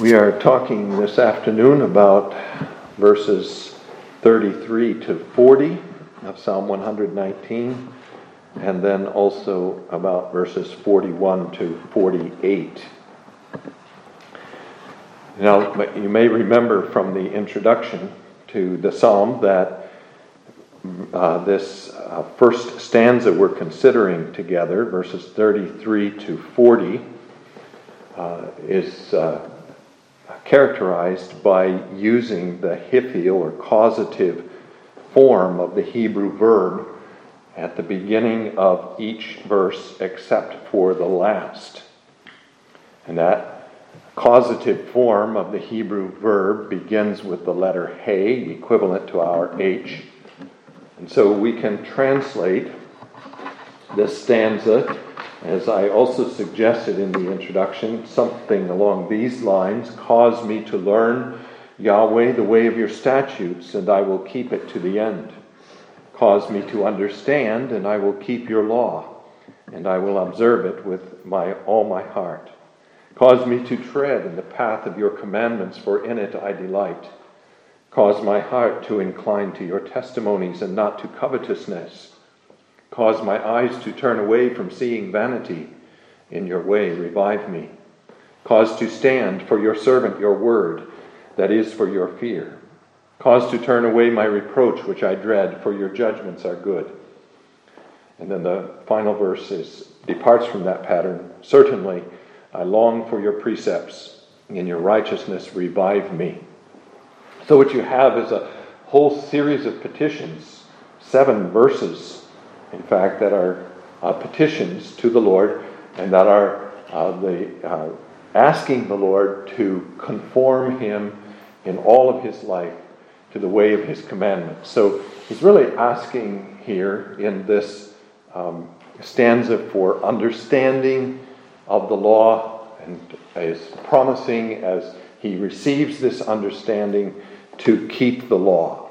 We are talking this afternoon about verses 33 to 40 of Psalm 119, and then also about verses 41 to 48. Now, you may remember from the introduction to the psalm that uh, this uh, first stanza we're considering together, verses 33 to 40, uh, is uh, characterized by using the hiphil or causative form of the Hebrew verb at the beginning of each verse except for the last. And that causative form of the Hebrew verb begins with the letter he, equivalent to our h. And so we can translate this stanza as I also suggested in the introduction, something along these lines cause me to learn Yahweh the way of your statutes, and I will keep it to the end. Cause me to understand, and I will keep your law, and I will observe it with my, all my heart. Cause me to tread in the path of your commandments, for in it I delight. Cause my heart to incline to your testimonies and not to covetousness. Cause my eyes to turn away from seeing vanity. In your way, revive me. Cause to stand for your servant your word, that is, for your fear. Cause to turn away my reproach, which I dread, for your judgments are good. And then the final verse is, departs from that pattern. Certainly, I long for your precepts. In your righteousness, revive me. So, what you have is a whole series of petitions, seven verses in fact, that are uh, petitions to the Lord and that are uh, the, uh, asking the Lord to conform him in all of his life to the way of his commandments. So he's really asking here in this um, stanza for understanding of the law and is promising as he receives this understanding to keep the law.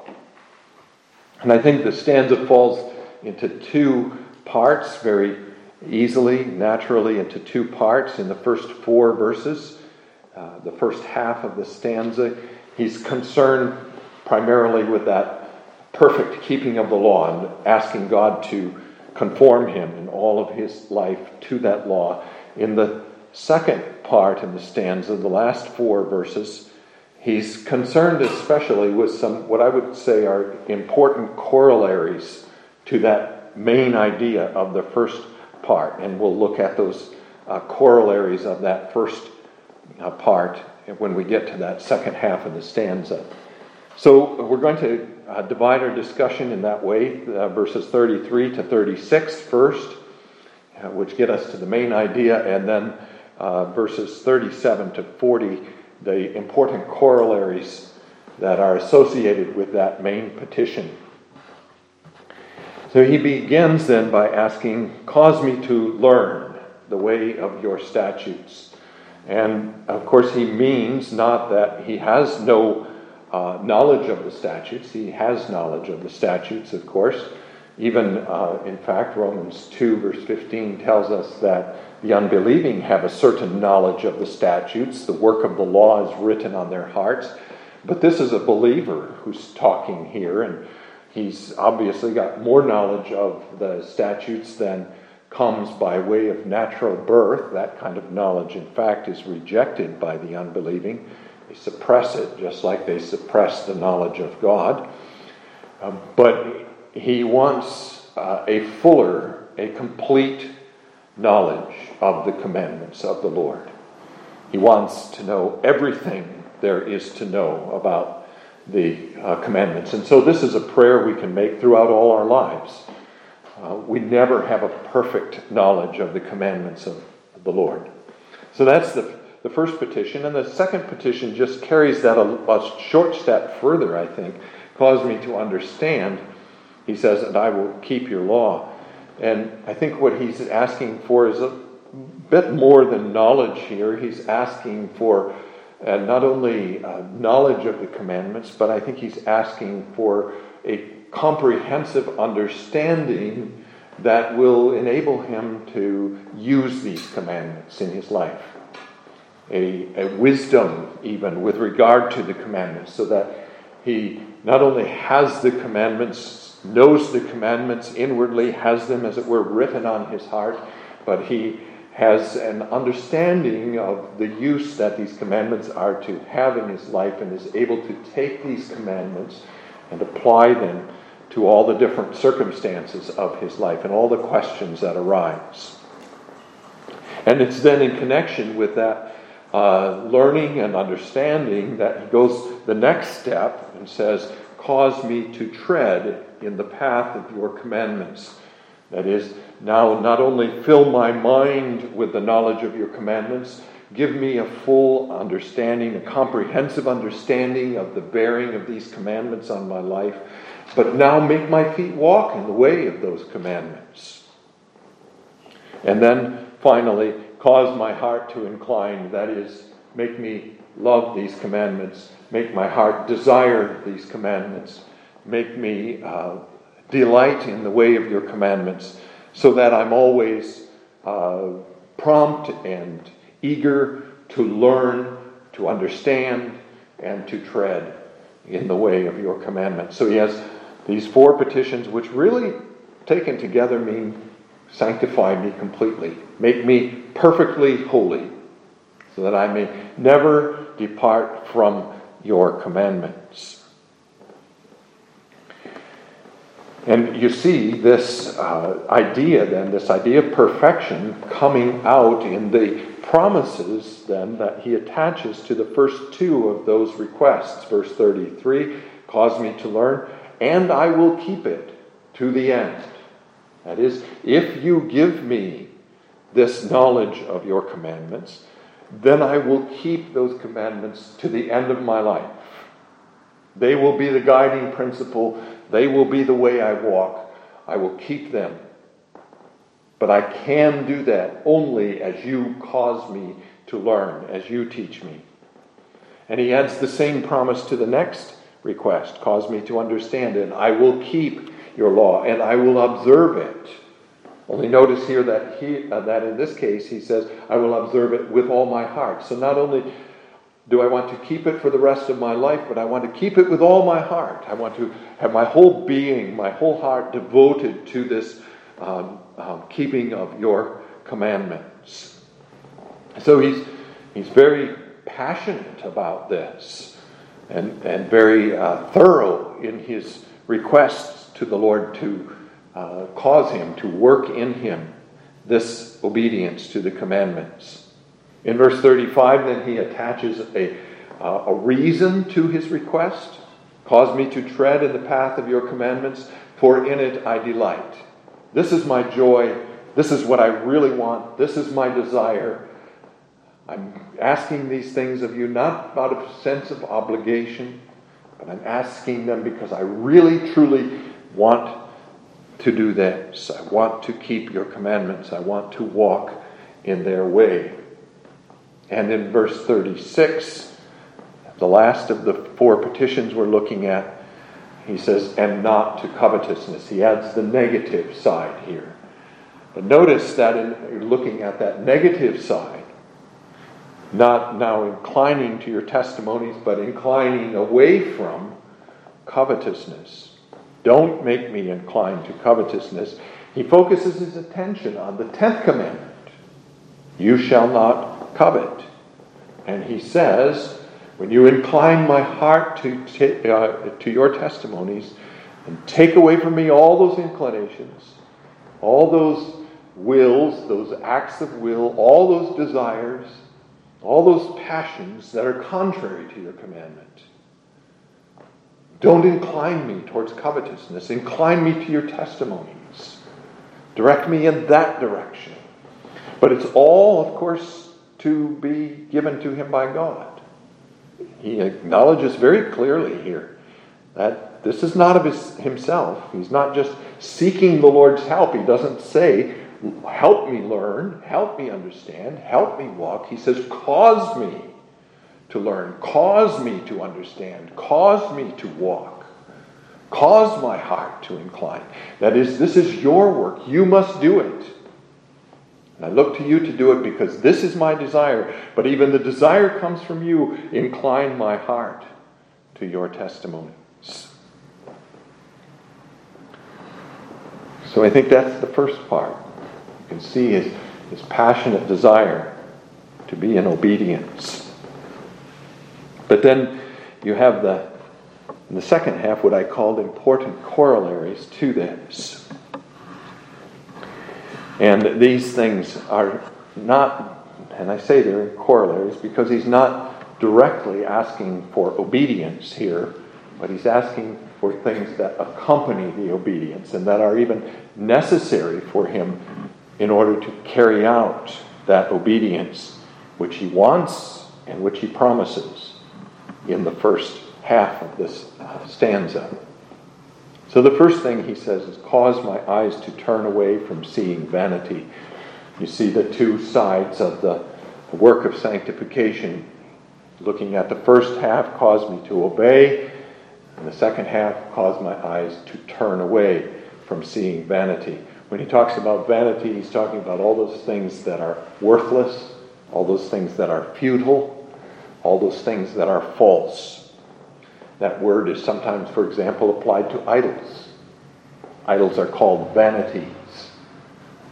And I think the stanza falls into two parts very easily, naturally, into two parts in the first four verses. Uh, the first half of the stanza, he's concerned primarily with that perfect keeping of the law and asking God to conform him in all of his life to that law. In the second part in the stanza, the last four verses, he's concerned especially with some, what I would say are important corollaries to that main idea of the first part. And we'll look at those uh, corollaries of that first uh, part when we get to that second half of the stanza. So we're going to uh, divide our discussion in that way, uh, verses 33 to 36 first, uh, which get us to the main idea, and then uh, verses 37 to 40, the important corollaries that are associated with that main petition. So he begins then by asking, Cause me to learn the way of your statutes. And of course, he means not that he has no uh, knowledge of the statutes. He has knowledge of the statutes, of course. Even, uh, in fact, Romans 2, verse 15 tells us that the unbelieving have a certain knowledge of the statutes. The work of the law is written on their hearts. But this is a believer who's talking here, and He's obviously got more knowledge of the statutes than comes by way of natural birth. That kind of knowledge, in fact, is rejected by the unbelieving. They suppress it, just like they suppress the knowledge of God. Uh, but he wants uh, a fuller, a complete knowledge of the commandments of the Lord. He wants to know everything there is to know about the uh, commandments. And so this is a prayer we can make throughout all our lives. Uh, we never have a perfect knowledge of the commandments of the Lord. So that's the, the first petition. And the second petition just carries that a, a short step further, I think, caused me to understand. He says, and I will keep your law. And I think what he's asking for is a bit more than knowledge here. He's asking for and not only uh, knowledge of the commandments, but I think he's asking for a comprehensive understanding that will enable him to use these commandments in his life. a, a wisdom, even with regard to the commandments, so that he not only has the commandments, knows the commandments inwardly, has them, as it were, written on his heart, but he has an understanding of the use that these commandments are to have in his life and is able to take these commandments and apply them to all the different circumstances of his life and all the questions that arise. And it's then in connection with that uh, learning and understanding that he goes the next step and says, Cause me to tread in the path of your commandments. That is, now not only fill my mind with the knowledge of your commandments, give me a full understanding, a comprehensive understanding of the bearing of these commandments on my life, but now make my feet walk in the way of those commandments. And then finally, cause my heart to incline, that is, make me love these commandments, make my heart desire these commandments, make me uh, delight in the way of your commandments, so that I'm always uh, prompt and eager to learn, to understand, and to tread in the way of your commandments. So he has these four petitions, which really taken together mean sanctify me completely, make me perfectly holy, so that I may never depart from your commandments. And you see this uh, idea, then, this idea of perfection coming out in the promises, then, that he attaches to the first two of those requests. Verse 33 Cause me to learn, and I will keep it to the end. That is, if you give me this knowledge of your commandments, then I will keep those commandments to the end of my life. They will be the guiding principle they will be the way I walk. I will keep them. But I can do that only as you cause me to learn, as you teach me. And he adds the same promise to the next request cause me to understand it. I will keep your law and I will observe it. Only notice here that he uh, that in this case he says, I will observe it with all my heart. So not only do I want to keep it for the rest of my life, but I want to keep it with all my heart. I want to have my whole being, my whole heart devoted to this um, um, keeping of your commandments. So he's, he's very passionate about this and, and very uh, thorough in his requests to the Lord to uh, cause him to work in him this obedience to the commandments. In verse 35, then he attaches a, uh, a reason to his request. Cause me to tread in the path of your commandments, for in it I delight. This is my joy. This is what I really want. This is my desire. I'm asking these things of you not out of a sense of obligation, but I'm asking them because I really, truly want to do this. I want to keep your commandments. I want to walk in their way. And in verse 36, the last of the four petitions we're looking at, he says, and not to covetousness. He adds the negative side here. But notice that in looking at that negative side, not now inclining to your testimonies, but inclining away from covetousness. Don't make me incline to covetousness. He focuses his attention on the tenth commandment You shall not covet. And he says, when you incline my heart to, t- uh, to your testimonies and take away from me all those inclinations, all those wills, those acts of will, all those desires, all those passions that are contrary to your commandment. Don't incline me towards covetousness. Incline me to your testimonies. Direct me in that direction. But it's all, of course, to be given to him by God. He acknowledges very clearly here that this is not of his, himself. He's not just seeking the Lord's help. He doesn't say, Help me learn, help me understand, help me walk. He says, Cause me to learn, cause me to understand, cause me to walk, cause my heart to incline. That is, this is your work. You must do it. I look to you to do it because this is my desire. But even the desire comes from you. Incline my heart to your testimonies. So I think that's the first part. You can see his, his passionate desire to be in obedience. But then you have the, in the second half, what I called important corollaries to this. And these things are not, and I say they're corollaries because he's not directly asking for obedience here, but he's asking for things that accompany the obedience and that are even necessary for him in order to carry out that obedience which he wants and which he promises in the first half of this stanza. So the first thing he says is, Cause my eyes to turn away from seeing vanity. You see the two sides of the work of sanctification. Looking at the first half, cause me to obey, and the second half, cause my eyes to turn away from seeing vanity. When he talks about vanity, he's talking about all those things that are worthless, all those things that are futile, all those things that are false. That word is sometimes, for example, applied to idols. Idols are called vanities.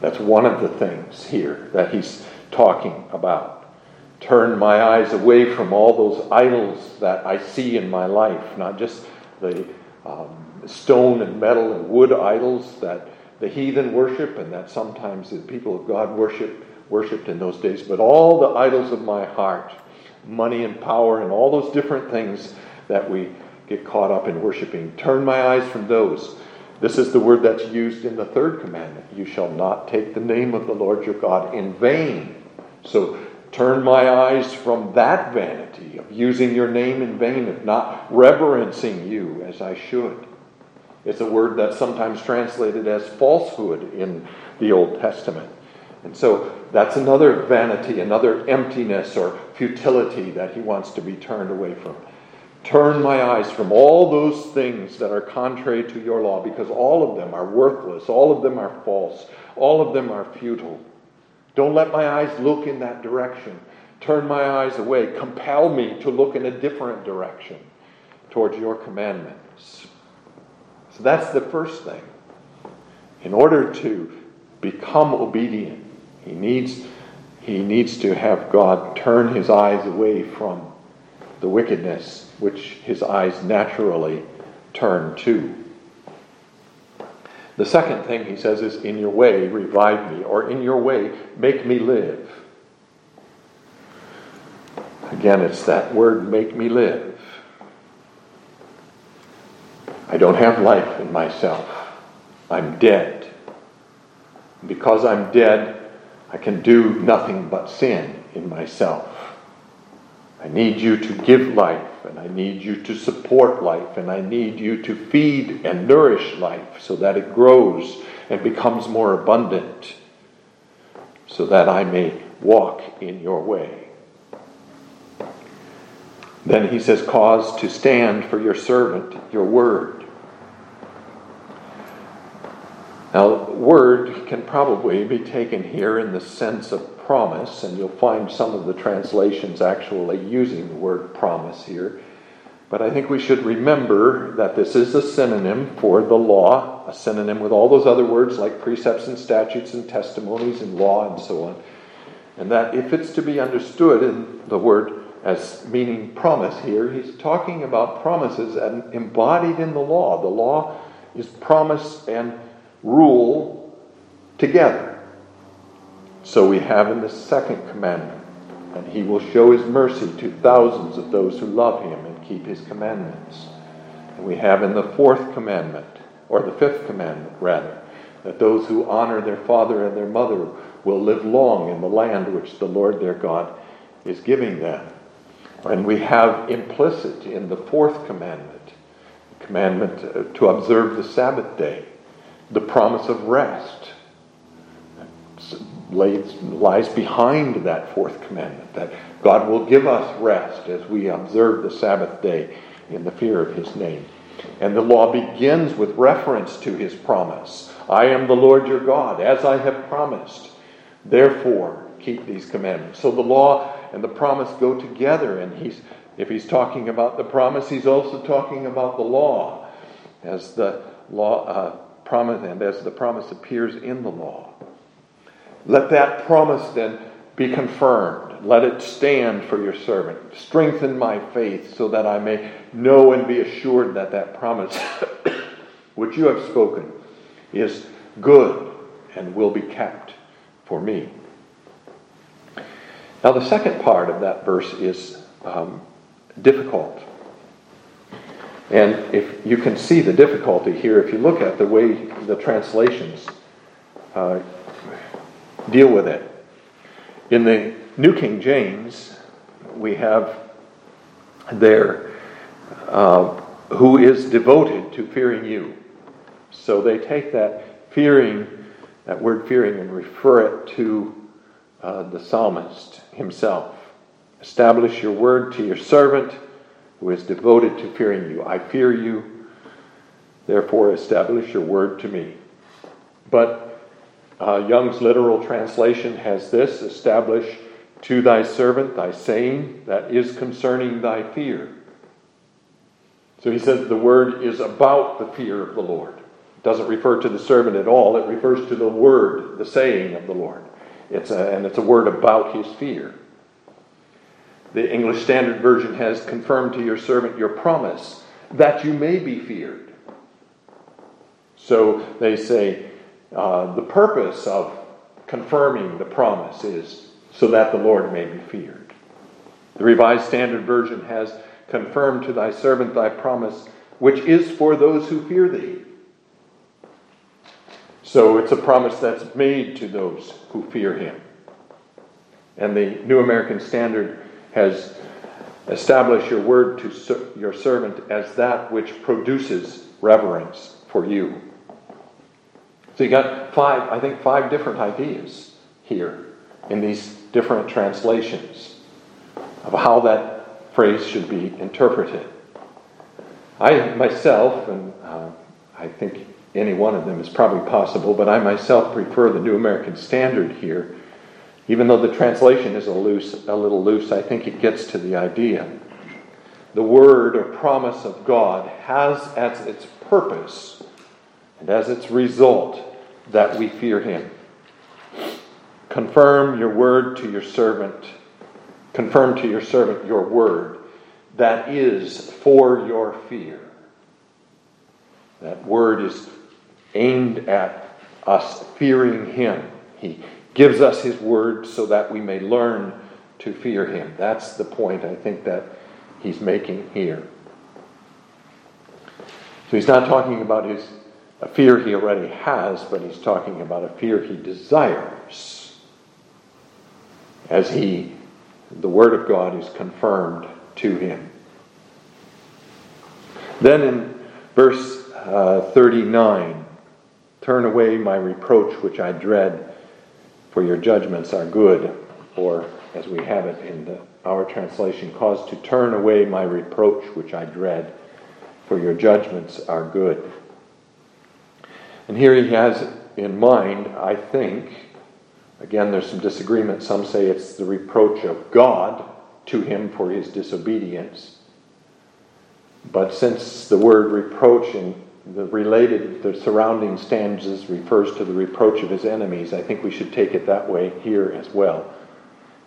That's one of the things here that he's talking about. Turn my eyes away from all those idols that I see in my life, not just the um, stone and metal and wood idols that the heathen worship and that sometimes the people of God worship worshipped in those days, but all the idols of my heart, money and power and all those different things that we get caught up in worshiping. Turn my eyes from those. This is the word that's used in the third commandment. You shall not take the name of the Lord your God in vain. So turn my eyes from that vanity of using your name in vain, of not reverencing you as I should. It's a word that's sometimes translated as falsehood in the Old Testament. And so that's another vanity, another emptiness or futility that he wants to be turned away from. Turn my eyes from all those things that are contrary to your law, because all of them are worthless, all of them are false, all of them are futile. Don't let my eyes look in that direction. Turn my eyes away. Compel me to look in a different direction towards your commandments. So that's the first thing. In order to become obedient, he needs, he needs to have God turn his eyes away from the wickedness which his eyes naturally turn to. The second thing he says is, In your way, revive me, or in your way, make me live. Again, it's that word, make me live. I don't have life in myself. I'm dead. Because I'm dead, I can do nothing but sin in myself. I need you to give life, and I need you to support life, and I need you to feed and nourish life so that it grows and becomes more abundant, so that I may walk in your way. Then he says, Cause to stand for your servant your word. Now, word can probably be taken here in the sense of promise, and you'll find some of the translations actually using the word promise here. But I think we should remember that this is a synonym for the law, a synonym with all those other words like precepts and statutes and testimonies and law and so on. And that if it's to be understood in the word as meaning promise here, he's talking about promises and embodied in the law. The law is promise and rule together. So we have in the second commandment, and he will show his mercy to thousands of those who love him and keep his commandments. And we have in the fourth commandment, or the fifth commandment rather, that those who honor their father and their mother will live long in the land which the Lord their God is giving them. And we have implicit in the fourth commandment, commandment uh, to observe the Sabbath day, the promise of rest lies behind that fourth commandment that God will give us rest as we observe the Sabbath day in the fear of his name. And the law begins with reference to his promise I am the Lord your God, as I have promised. Therefore, keep these commandments. So the law and the promise go together, and he's if he's talking about the promise, he's also talking about the law, as the law uh, promise and as the promise appears in the law. Let that promise then be confirmed. Let it stand for your servant. Strengthen my faith so that I may know and be assured that that promise which you have spoken is good and will be kept for me. Now, the second part of that verse is um, difficult. And if you can see the difficulty here, if you look at the way the translations uh, deal with it. In the New King James, we have there, uh, who is devoted to fearing you. So they take that fearing, that word fearing, and refer it to uh, the psalmist himself. Establish your word to your servant who is devoted to fearing you. I fear you, therefore establish your word to me. But uh, Young's literal translation has this establish to thy servant thy saying that is concerning thy fear. So he says the word is about the fear of the Lord. It doesn't refer to the servant at all, it refers to the word, the saying of the Lord. It's a, and it's a word about his fear. The English Standard Version has confirmed to your servant your promise that you may be feared. So they say uh, the purpose of confirming the promise is so that the Lord may be feared. The Revised Standard Version has confirmed to thy servant thy promise, which is for those who fear thee. So it's a promise that's made to those who fear him. And the New American Standard has established your word to your servant as that which produces reverence for you. So you got five, I think, five different ideas here in these different translations of how that phrase should be interpreted. I myself, and uh, I think any one of them is probably possible, but I myself prefer the New American Standard here even though the translation is a, loose, a little loose, I think it gets to the idea. The word or promise of God has as its purpose and as its result that we fear Him. Confirm your word to your servant. Confirm to your servant your word that is for your fear. That word is aimed at us fearing Him. He gives us his word so that we may learn to fear him. That's the point I think that he's making here. So he's not talking about his a fear he already has, but he's talking about a fear he desires. As he the word of God is confirmed to him. Then in verse uh, 39, turn away my reproach which I dread for your judgments are good, or as we have it in the, our translation, cause to turn away my reproach which I dread, for your judgments are good. And here he has in mind, I think, again, there's some disagreement. Some say it's the reproach of God to him for his disobedience. But since the word reproach in the related, the surrounding stanzas refers to the reproach of his enemies. I think we should take it that way here as well.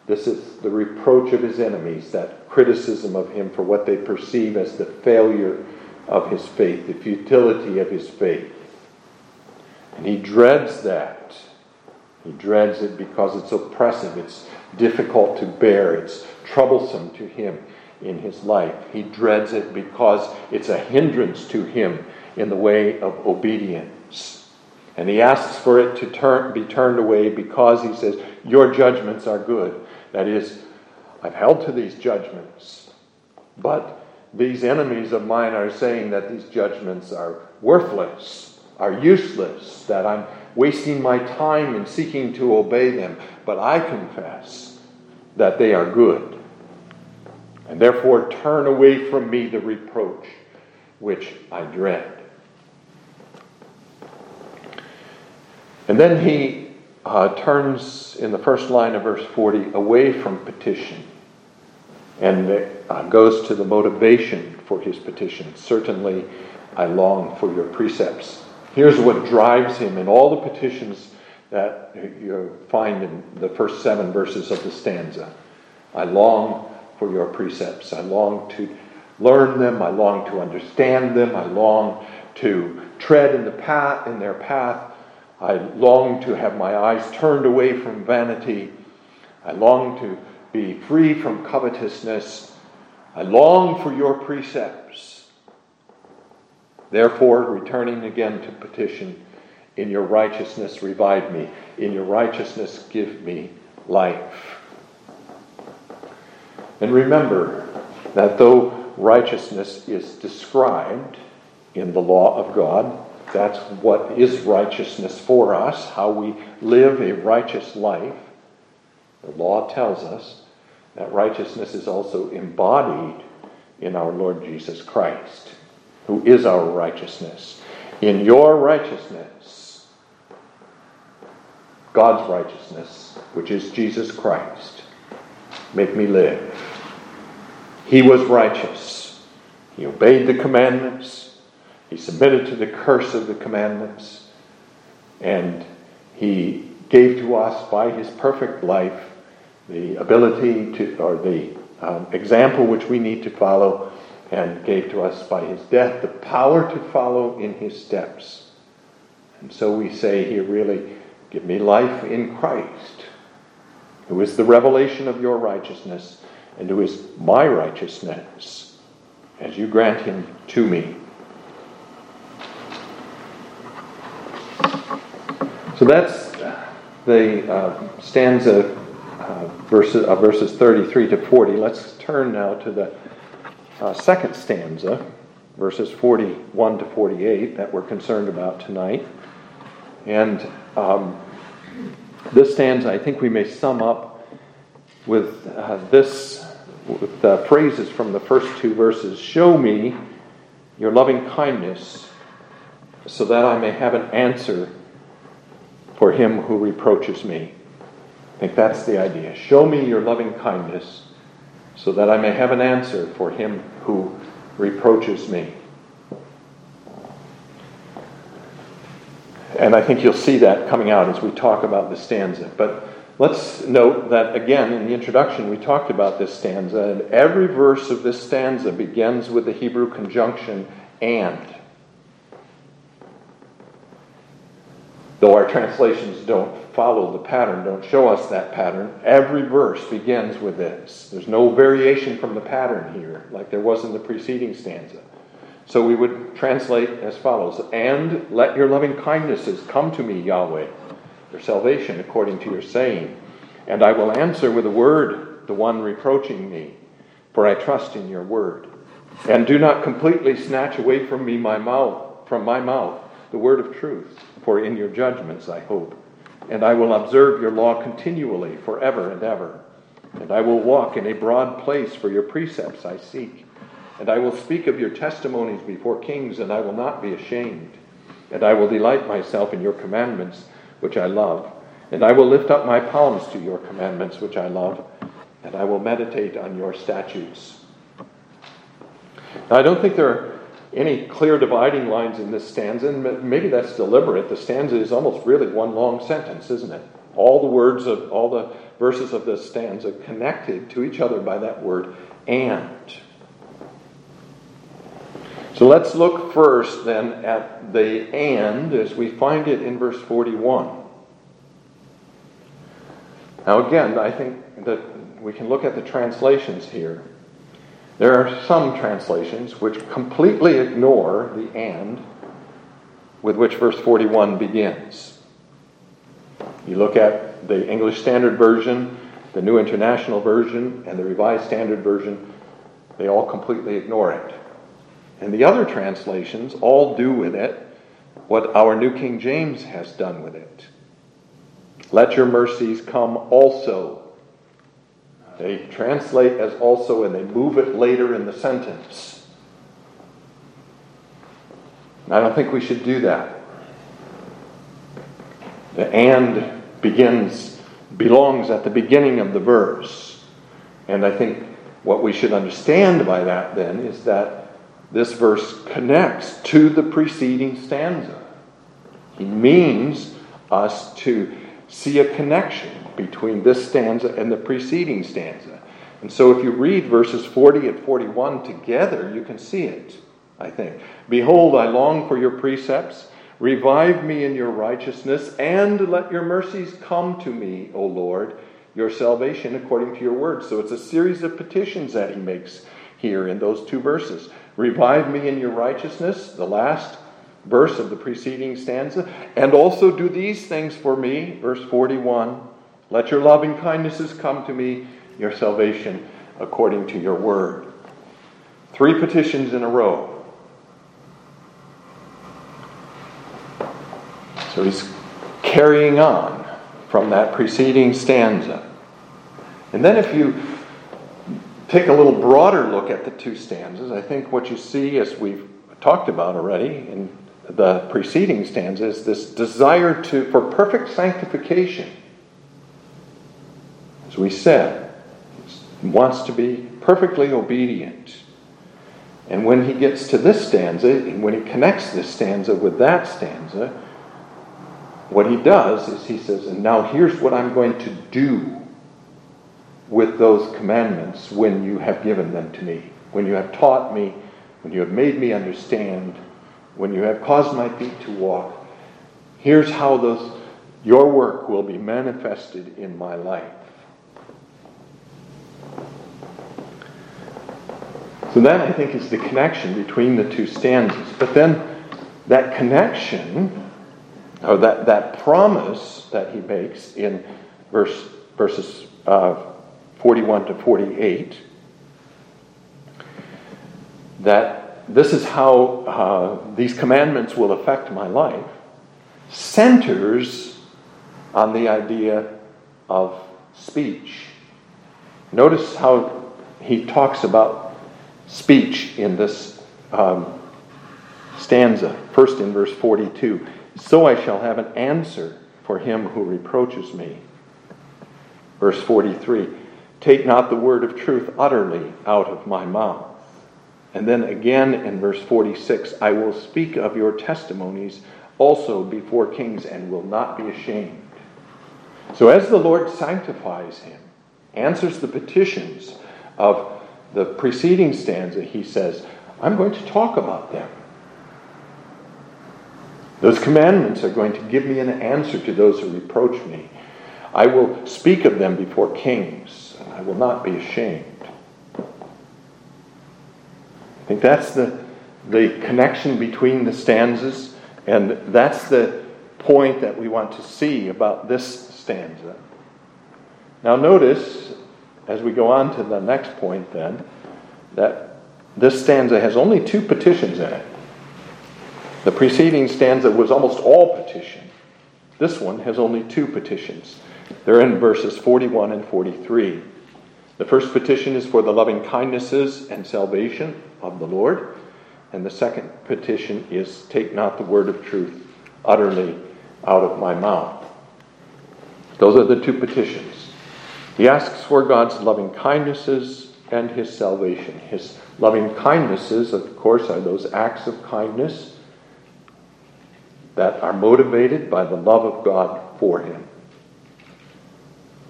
This is the reproach of his enemies, that criticism of him for what they perceive as the failure of his faith, the futility of his faith. And he dreads that. He dreads it because it's oppressive, it's difficult to bear, it's troublesome to him in his life. He dreads it because it's a hindrance to him in the way of obedience. And he asks for it to turn, be turned away because he says, Your judgments are good. That is, I've held to these judgments. But these enemies of mine are saying that these judgments are worthless, are useless, that I'm wasting my time in seeking to obey them. But I confess that they are good. And therefore, turn away from me the reproach which I dread. And then he uh, turns in the first line of verse 40 away from petition and uh, goes to the motivation for his petition. Certainly, I long for your precepts. Here's what drives him in all the petitions that you find in the first seven verses of the stanza. I long for your precepts. I long to learn them. I long to understand them. I long to tread in the path in their path. I long to have my eyes turned away from vanity. I long to be free from covetousness. I long for your precepts. Therefore, returning again to petition, in your righteousness revive me. In your righteousness give me life. And remember that though righteousness is described in the law of God, that's what is righteousness for us, how we live a righteous life. The law tells us that righteousness is also embodied in our Lord Jesus Christ, who is our righteousness. In your righteousness, God's righteousness, which is Jesus Christ, make me live. He was righteous. He obeyed the commandments. He submitted to the curse of the commandments. And he gave to us by his perfect life the ability to, or the um, example which we need to follow, and gave to us by his death the power to follow in his steps. And so we say here, really, give me life in Christ, who is the revelation of your righteousness and who is my righteousness, as you grant him to me. So that's the uh, stanza uh, verses, uh, verses 33 to 40. Let's turn now to the uh, second stanza, verses 41 to 48, that we're concerned about tonight. And um, this stanza, I think we may sum up with uh, this with uh, phrases from the first two verses Show me your loving kindness so that I may have an answer for him who reproaches me. I think that's the idea. Show me your loving kindness so that I may have an answer for him who reproaches me. And I think you'll see that coming out as we talk about the stanza. But Let's note that again in the introduction we talked about this stanza, and every verse of this stanza begins with the Hebrew conjunction and. Though our translations don't follow the pattern, don't show us that pattern, every verse begins with this. There's no variation from the pattern here, like there was in the preceding stanza. So we would translate as follows And let your loving kindnesses come to me, Yahweh your salvation according to your saying. And I will answer with a word the one reproaching me, for I trust in your word. And do not completely snatch away from me my mouth, from my mouth, the word of truth, for in your judgments I hope. And I will observe your law continually, forever and ever. And I will walk in a broad place for your precepts I seek. And I will speak of your testimonies before kings, and I will not be ashamed. And I will delight myself in your commandments which I love. And I will lift up my palms to your commandments, which I love, and I will meditate on your statutes. Now, I don't think there are any clear dividing lines in this stanza, and maybe that's deliberate. The stanza is almost really one long sentence, isn't it? All the words of all the verses of this stanza connected to each other by that word and. So let's look first then at the and as we find it in verse 41. Now, again, I think that we can look at the translations here. There are some translations which completely ignore the and with which verse 41 begins. You look at the English Standard Version, the New International Version, and the Revised Standard Version, they all completely ignore it. And the other translations all do with it what our New King James has done with it. Let your mercies come also. They translate as also and they move it later in the sentence. And I don't think we should do that. The and begins, belongs at the beginning of the verse. And I think what we should understand by that then is that this verse connects to the preceding stanza. He means us to see a connection between this stanza and the preceding stanza. And so if you read verses 40 and 41 together, you can see it, I think. Behold, I long for your precepts. Revive me in your righteousness, and let your mercies come to me, O Lord, your salvation according to your word. So it's a series of petitions that he makes here in those two verses. Revive me in your righteousness, the last verse of the preceding stanza, and also do these things for me, verse 41. Let your loving kindnesses come to me, your salvation according to your word. Three petitions in a row. So he's carrying on from that preceding stanza. And then if you take a little broader look at the two stanzas, I think what you see, as we've talked about already in the preceding stanza, is this desire to, for perfect sanctification. As we said, wants to be perfectly obedient. And when he gets to this stanza, and when he connects this stanza with that stanza, what he does is he says, and now here's what I'm going to do with those commandments when you have given them to me, when you have taught me, when you have made me understand, when you have caused my feet to walk. Here's how those, your work will be manifested in my life. So that, I think, is the connection between the two stanzas. But then that connection, or that, that promise that he makes in verse, verses uh, 41 to 48, that this is how uh, these commandments will affect my life, centers on the idea of speech. Notice how he talks about speech in this um, stanza, first in verse 42. So I shall have an answer for him who reproaches me. Verse 43 Take not the word of truth utterly out of my mouth. And then again in verse 46 I will speak of your testimonies also before kings and will not be ashamed. So as the Lord sanctifies him, answers the petitions of the preceding stanza, he says, I'm going to talk about them. Those commandments are going to give me an answer to those who reproach me. I will speak of them before kings. And I will not be ashamed. I think that's the, the connection between the stanzas, and that's the point that we want to see about this stanza. Now, notice as we go on to the next point, then, that this stanza has only two petitions in it. The preceding stanza was almost all petition. This one has only two petitions. They're in verses 41 and 43. The first petition is for the loving kindnesses and salvation of the Lord. And the second petition is, Take not the word of truth utterly out of my mouth. Those are the two petitions. He asks for God's loving kindnesses and his salvation. His loving kindnesses, of course, are those acts of kindness that are motivated by the love of God for him.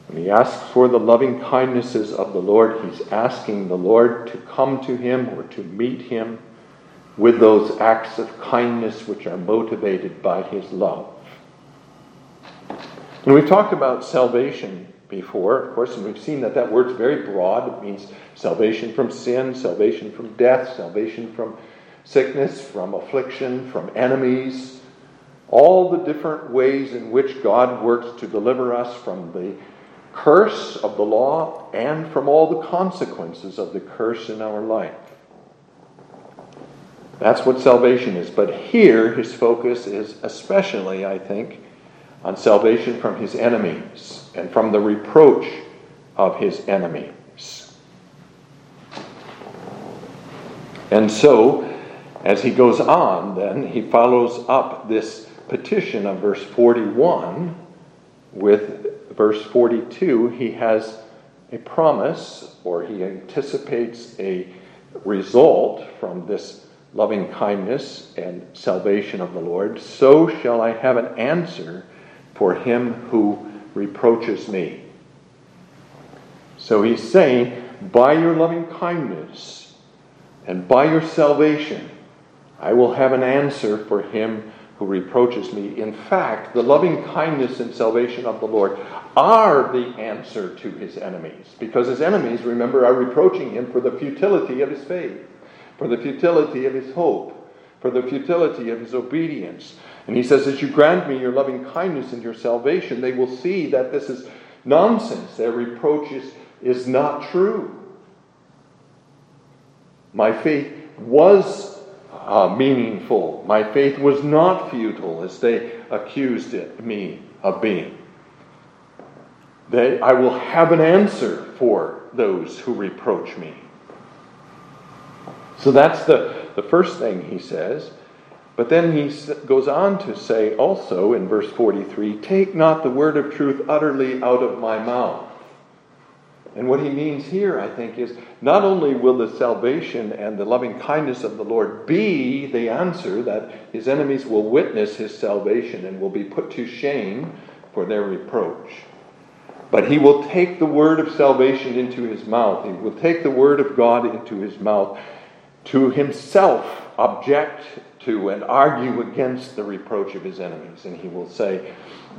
When he asks for the loving kindnesses of the Lord, he's asking the Lord to come to him or to meet him with those acts of kindness which are motivated by his love. And we've talked about salvation before, of course, and we've seen that that word's very broad. It means salvation from sin, salvation from death, salvation from sickness, from affliction, from enemies. All the different ways in which God works to deliver us from the curse of the law and from all the consequences of the curse in our life. That's what salvation is. But here, his focus is especially, I think, on salvation from his enemies and from the reproach of his enemies. And so, as he goes on, then, he follows up this petition of verse 41 with verse 42, he has a promise or he anticipates a result from this loving kindness and salvation of the Lord. So shall I have an answer for him who reproaches me. So he's saying, by your loving kindness and by your salvation, I will have an answer for him who reproaches me. In fact, the loving kindness and salvation of the Lord are the answer to his enemies. Because his enemies, remember, are reproaching him for the futility of his faith, for the futility of his hope, for the futility of his obedience. And he says, As you grant me your loving kindness and your salvation, they will see that this is nonsense. Their reproach is, is not true. My faith was uh, meaningful. My faith was not futile, as they accused it, me of being. They, I will have an answer for those who reproach me. So that's the, the first thing he says. But then he goes on to say also in verse 43 Take not the word of truth utterly out of my mouth. And what he means here, I think, is not only will the salvation and the loving kindness of the Lord be the answer that his enemies will witness his salvation and will be put to shame for their reproach, but he will take the word of salvation into his mouth. He will take the word of God into his mouth to himself object to and argue against the reproach of his enemies. And he will say,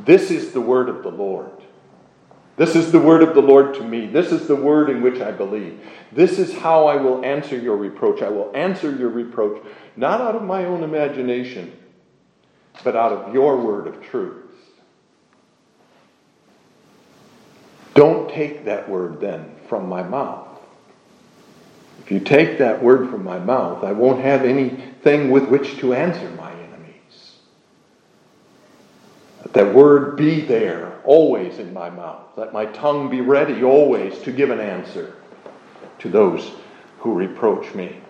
This is the word of the Lord. This is the word of the Lord to me. This is the word in which I believe. This is how I will answer your reproach. I will answer your reproach not out of my own imagination, but out of your word of truth. Don't take that word then from my mouth. If you take that word from my mouth, I won't have anything with which to answer my enemies. Let that word be there always in my mouth. Let my tongue be ready always to give an answer to those who reproach me.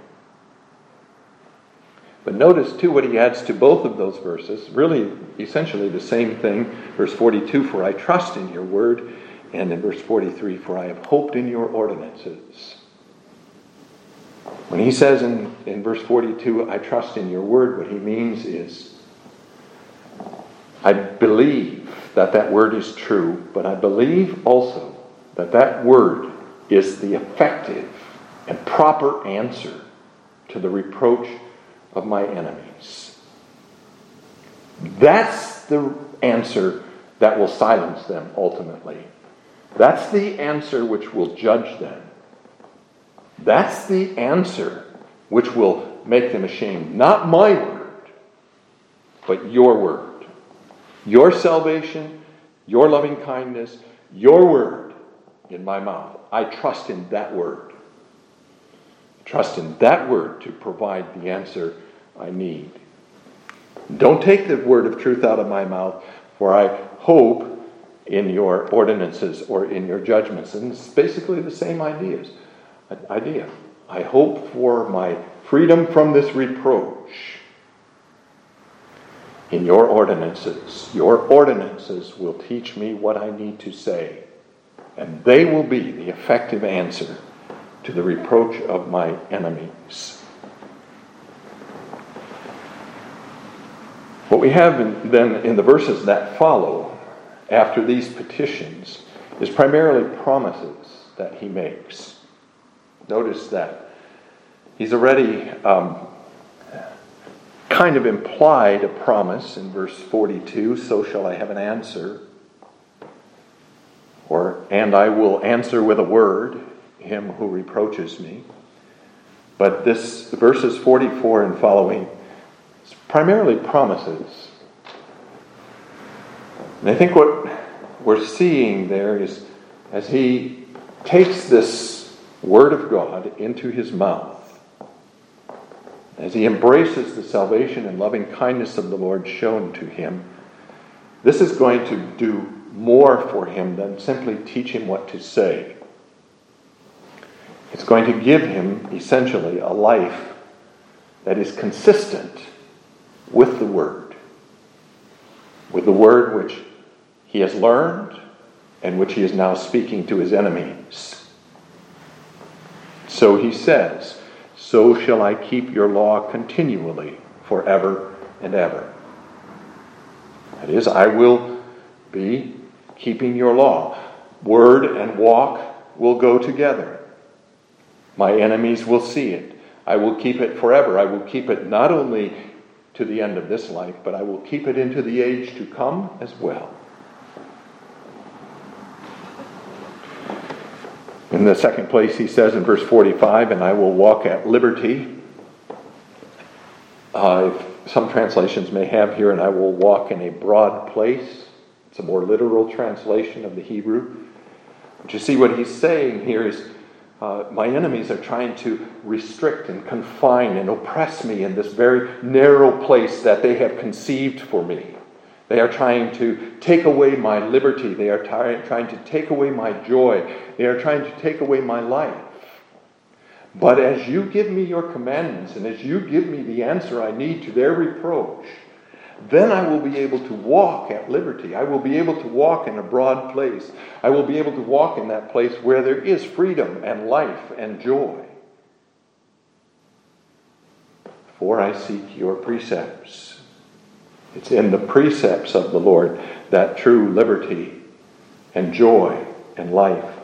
But notice too what he adds to both of those verses, really essentially the same thing. Verse 42, for I trust in your word, and in verse 43, for I have hoped in your ordinances. When he says in, in verse 42, I trust in your word, what he means is, I believe that that word is true, but I believe also that that word is the effective and proper answer to the reproach of my enemies. That's the answer that will silence them ultimately. That's the answer which will judge them. That's the answer which will make them ashamed. Not my word, but your word your salvation, your loving kindness, your word in my mouth. I trust in that word. Trust in that word to provide the answer I need. Don't take the word of truth out of my mouth, for I hope in your ordinances or in your judgments. And it's basically the same ideas. Idea. I hope for my freedom from this reproach in your ordinances. Your ordinances will teach me what I need to say, and they will be the effective answer to the reproach of my enemies. What we have in, then in the verses that follow after these petitions is primarily promises that he makes. Notice that he's already um, kind of implied a promise in verse 42 so shall I have an answer. Or, and I will answer with a word him who reproaches me. But this, verses 44 and following, primarily promises. And I think what we're seeing there is as he takes this word of God into his mouth, as he embraces the salvation and loving kindness of the Lord shown to him, this is going to do more for him than simply teach him what to say. It's going to give him essentially a life that is consistent with the Word, with the Word which he has learned and which he is now speaking to his enemies. So he says, So shall I keep your law continually, forever and ever. That is, I will be keeping your law. Word and walk will go together. My enemies will see it. I will keep it forever. I will keep it not only to the end of this life, but I will keep it into the age to come as well. In the second place, he says in verse 45, and I will walk at liberty. Uh, some translations may have here, and I will walk in a broad place. It's a more literal translation of the Hebrew. But you see, what he's saying here is uh, my enemies are trying to restrict and confine and oppress me in this very narrow place that they have conceived for me. They are trying to take away my liberty. They are t- trying to take away my joy. They are trying to take away my life. But as you give me your commandments and as you give me the answer I need to their reproach, then I will be able to walk at liberty. I will be able to walk in a broad place. I will be able to walk in that place where there is freedom and life and joy. For I seek your precepts. It's in the precepts of the Lord that true liberty and joy and life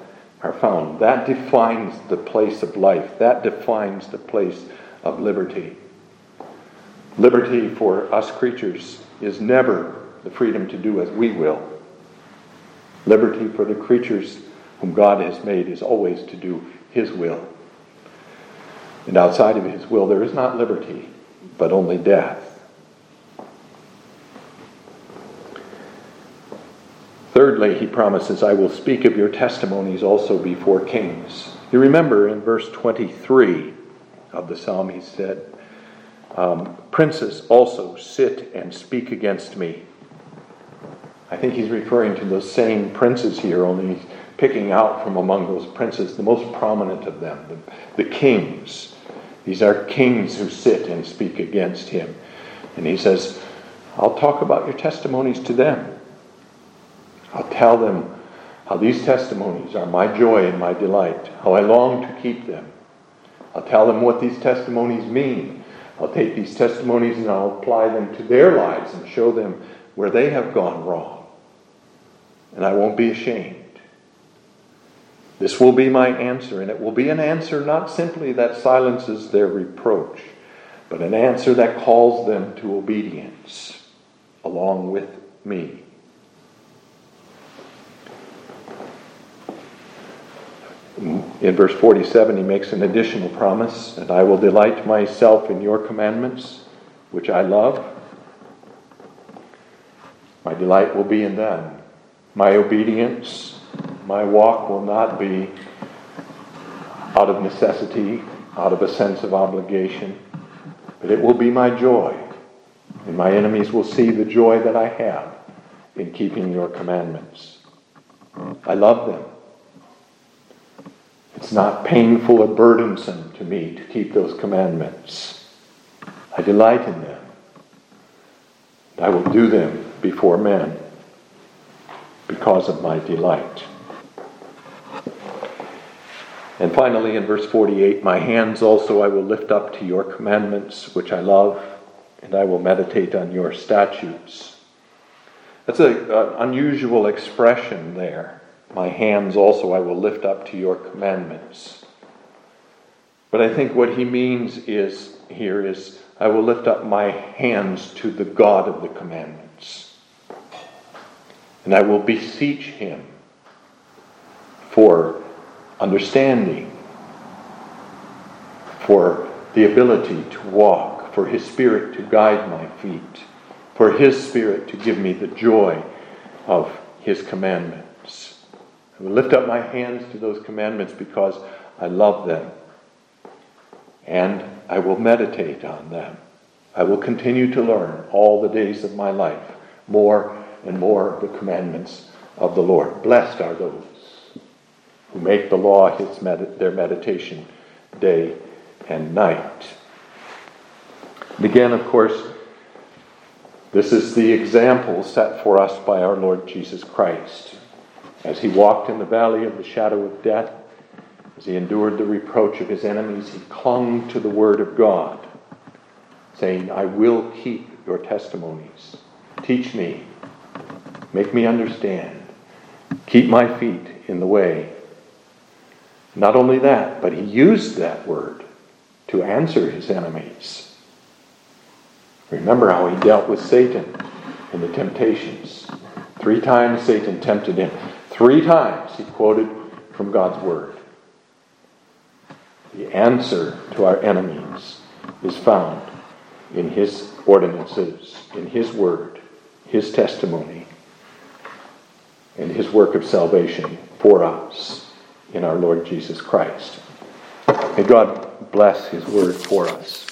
are found. That defines the place of life, that defines the place of liberty. Liberty for us creatures is never the freedom to do as we will. Liberty for the creatures whom God has made is always to do His will. And outside of His will, there is not liberty, but only death. Thirdly, he promises, I will speak of your testimonies also before kings. You remember in verse 23 of the psalm, he said, um, Princes also sit and speak against me. I think he's referring to those same princes here, only he's picking out from among those princes the most prominent of them, the, the kings. These are kings who sit and speak against him. And he says, I'll talk about your testimonies to them. I'll tell them how these testimonies are my joy and my delight, how I long to keep them. I'll tell them what these testimonies mean. I'll take these testimonies and I'll apply them to their lives and show them where they have gone wrong. And I won't be ashamed. This will be my answer, and it will be an answer not simply that silences their reproach, but an answer that calls them to obedience along with me. In verse 47, he makes an additional promise and I will delight myself in your commandments, which I love. My delight will be in them. My obedience, my walk will not be out of necessity, out of a sense of obligation, but it will be my joy. And my enemies will see the joy that I have in keeping your commandments. I love them. It's not painful or burdensome to me to keep those commandments. I delight in them. I will do them before men because of my delight. And finally, in verse 48, my hands also I will lift up to your commandments, which I love, and I will meditate on your statutes. That's an uh, unusual expression there. My hands also I will lift up to your commandments. But I think what he means is here is I will lift up my hands to the God of the commandments. And I will beseech him for understanding, for the ability to walk, for his spirit to guide my feet, for his spirit to give me the joy of his commandments. I will lift up my hands to those commandments because I love them. And I will meditate on them. I will continue to learn all the days of my life more and more of the commandments of the Lord. Blessed are those who make the law his med- their meditation day and night. And again, of course, This is the example set for us by our Lord Jesus Christ. As he walked in the valley of the shadow of death, as he endured the reproach of his enemies, he clung to the word of God, saying, I will keep your testimonies. Teach me. Make me understand. Keep my feet in the way. Not only that, but he used that word to answer his enemies. Remember how he dealt with Satan in the temptations. Three times Satan tempted him. Three times he quoted from God's word. The answer to our enemies is found in his ordinances, in his word, his testimony, and his work of salvation for us in our Lord Jesus Christ. May God bless his word for us.